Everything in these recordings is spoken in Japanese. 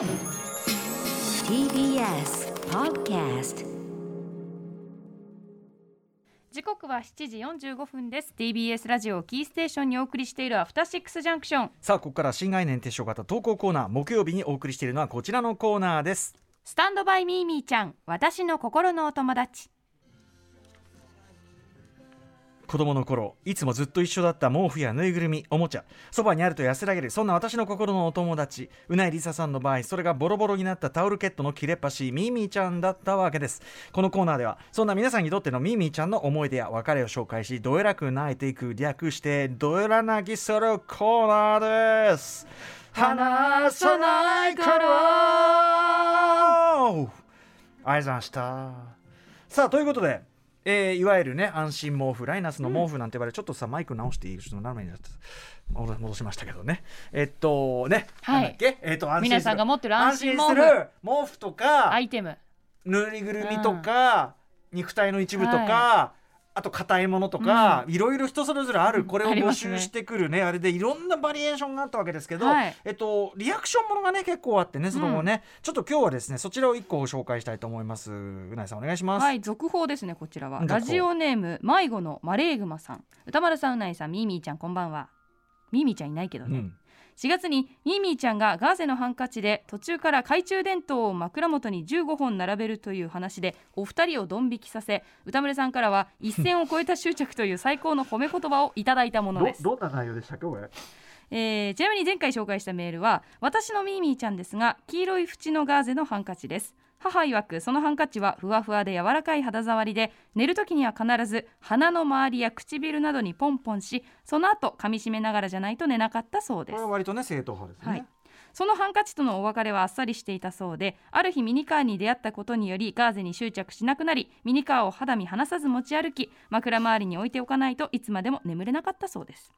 TBS Podcast 時刻は7時45分です。TBS ラジオキーステーションにお送りしているアフターシックスジャンクション。さあここから新概念提唱型投稿コーナー木曜日にお送りしているのはこちらのコーナーです。スタンドバイミーミーちゃん私の心のお友達子供の頃いつもずっと一緒だった毛布やぬいぐるみおもちゃそばにあると安らげるそんな私の心のお友達うないりささんの場合それがボロボロになったタオルケットの切れっ端ミーミーちゃんだったわけです。このコーナーではそんな皆さんにとってのミーミーちゃんの思い出や別れを紹介しどえらく泣いていく略してどえら泣きするコーナーです。話さないから。ありがとうございました。さあということでえーいわゆるね安心毛布ライナスの毛布なんて言われ、ちょっとさマイク直していいちょっと斜めになって戻戻しましたけどね。えっとね、はい。えっと皆さんが持ってる安心する毛布とか、アイテム。ぬいぐるみとか、肉体の一部とか、あと硬いものとか、いろいろ人それぞれある。これを募集してくるね。あれでいろんなバリエーションがあったわけですけど、はい。えっと、リアクションものがね結構あってねその後ね、ちょっと今日はですねそちらを一個ご紹介したいと思います。うないさんお願いします。はい続報ですねこちらは。ラジオネーム迷子のマレーグマさん。歌丸さんうないさんミーミーちゃんこんばんは。ミーミーちゃんいないけどね、うん4月にミーミーちゃんがガーゼのハンカチで途中から懐中電灯を枕元に15本並べるという話でお二人をドン引きさせ歌村さんからは一線を越えた執着という最高の褒め言葉をいただいたものです。どどんな内容でしたっけこれえーちなみに前回紹介したメールは私のミーミーちゃんですが黄色い縁のガーゼのハンカチです。母曰くそのハンカチはふわふわで柔らかい肌触りで寝る時には必ず鼻の周りや唇などにポンポンしその後噛み締めながらじゃないと寝なかったそうです。これは割とね正統派ですね。はい。そのハンカチとのお別れはあっさりしていたそうである日ミニカーに出会ったことによりガーゼに執着しなくなりミニカーを肌身離さず持ち歩き枕周りに置いておかないといつまでも眠れなかったそうです。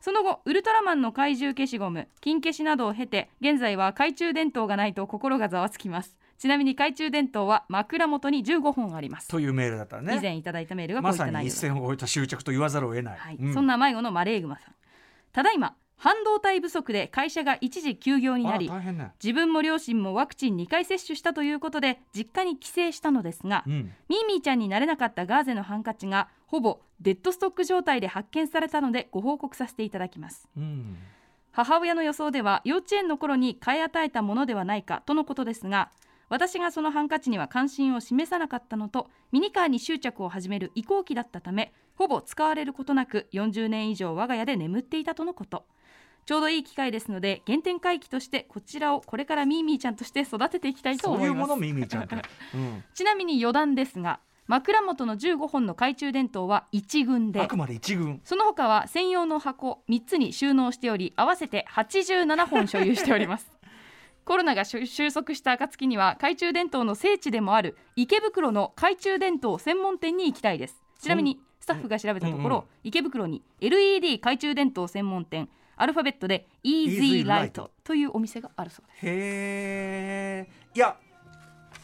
その後ウルトラマンの怪獣消しゴム金消しなどを経て現在は懐中電灯がないと心がざわつきますちなみに懐中電灯は枕元に15本あります、というメールだったらね。以前いただいたメールがこうまいった内容さに一線を越えた執着と言わざるを得ない。はいうんそんな迷子のマレーグマさんただいま半導体不足で会社が一時休業になりね。自分も両親もワクチン2回接種したということで実家に帰省したのですが、うん。ミーミーちゃんになれなかったガーゼのハンカチがほぼデッドストック状態で発見されたのでご報告させていただきますうん。母親の予想では幼稚園の頃に買い与えたものではないかとのことですが私がそのハンカチには関心を示さなかったのとミニカーに執着を始める移行期だったためほぼ使われることなく40年以上我が家で眠っていたとのこと。ちょうどいい機会ですので原点回帰としてこちらをこれからミーミーちゃんとして育てていきたいと思います。そういうものミミィ ちなみに余談ですが枕元の15本の懐中電灯は1軍であくまで一軍。その他は専用の箱3つに収納しており合わせて87本所有しておりますコロナが収収束した暁には懐中電灯の聖地でもある池袋の懐中電灯専門店に行きたいです。ちなみにスタッフが調べたところ、うんうん池袋に LED 懐中電灯専門店アルファベットで Easy Easy Light Light というお店があるそうです。へえ。いや、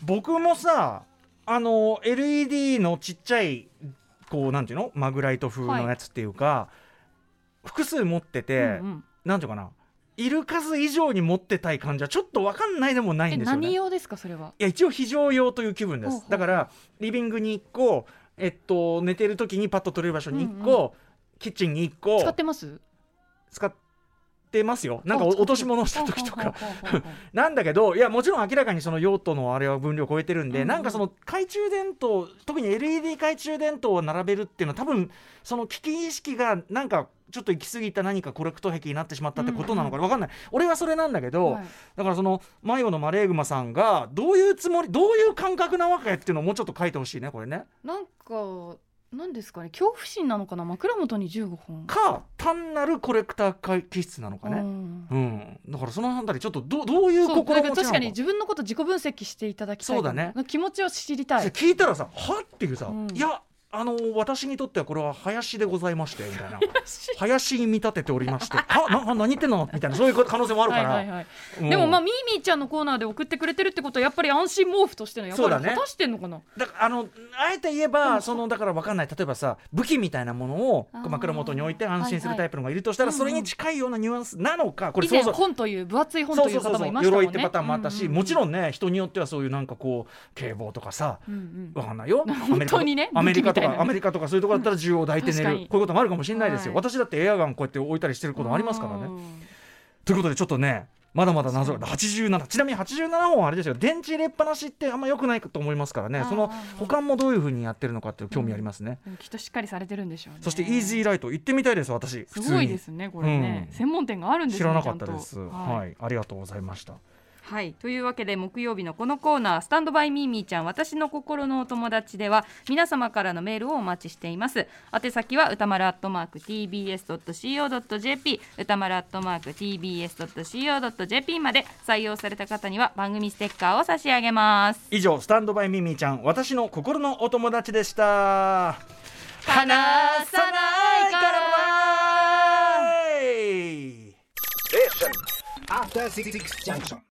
僕もさ、あの LED のちっちゃいこうなんていうの？マグライト風のやつっていうか、複数持ってて、うんうん。なんていうかな？いる数以上に持ってたい感じはちょっとわかんないでもないえんですよね。何用ですかそれは？いや一応非常用という気分です。だからリビングに1個えっと寝てる時にパッと取れる場所に1個、うんキッチンに1個。使ってます？使ってますよ。なんか落とし物した時とか。なんだけどいやもちろん明らかにその用途のあれは分量を超えてるんで、うんうん。なんかその懐中電灯特に LED 懐中電灯を並べるっていうのは多分その危機意識がなんかちょっと行き過ぎた何かコレクト癖になってしまったってことなのか分かんない、俺はそれなんだけど、はい。だからその迷子のマレーグマさんがどういうつもりどういう感覚なわけっていうのをもうちょっと書いてほしいねこれね。なんかなんですかね恐怖心なのかな枕元に15本。か単なるコレクター気質なのかね。うん。うん、だからそのあたりちょっとどどういう心持ち確かに自分のこと自己分析していただきたいそうだね。気持ちを知りたい。聞いたらさはっていうさ、うん。いやあの私にとってはこれは林でございましてみたいな。林。に見立てておりまして。あな何言ってんの？みたいな。そういう可能性もあるから、はいでもまあミーミーちゃんのコーナーで送ってくれてるってことはやっぱり安心毛布としての役割を果たしてんのかな、だからあのあえて言えばそのだから分かんない。例えばさ武器みたいなものを枕元に置いて安心するタイプのがいるとしたら、はいはいそれに近いようなニュアンスなのかこれそうそう本という分厚い本という方もいましたもんね。鎧ってパターンもあったし、うんうんもちろんね人によってはそういうなんかこう警棒とかさうんうん。わかんないよ。本当にね。アメリカとかアメリカとかそういうところだったら銃を抱いて寝る、こういうこともあるかもしれないですよ、はい。私だってエアガンこうやって置いたりしてることもありますからね。うん。ということでちょっとねまだまだ謎。が87ちなみに87本はあれですよ。電池入れっぱなしってあんま良くないと思いますからね。その保管もどういうふうにやってるのかっていう興味ありますね、でもきっとしっかりされてるんでしょうね。そしてイージーライト行ってみたいです私。すごいですねこれね、うん。専門店があるんですね知らなかったです。ははい。い、ありがとうございましたはい、というわけで木曜日のこのコーナー「スタンドバイミーミーちゃん私の心のお友達」では皆様からのメールをお待ちしています。宛先は歌丸アットマーク TBS.CO.JP 歌丸アットマーク TBS.CO.JP まで。採用された方には番組ステッカーを差し上げます。以上スタンドバイミミィちゃん私の心のお友達でした。離さないから。バイ After Six Junction.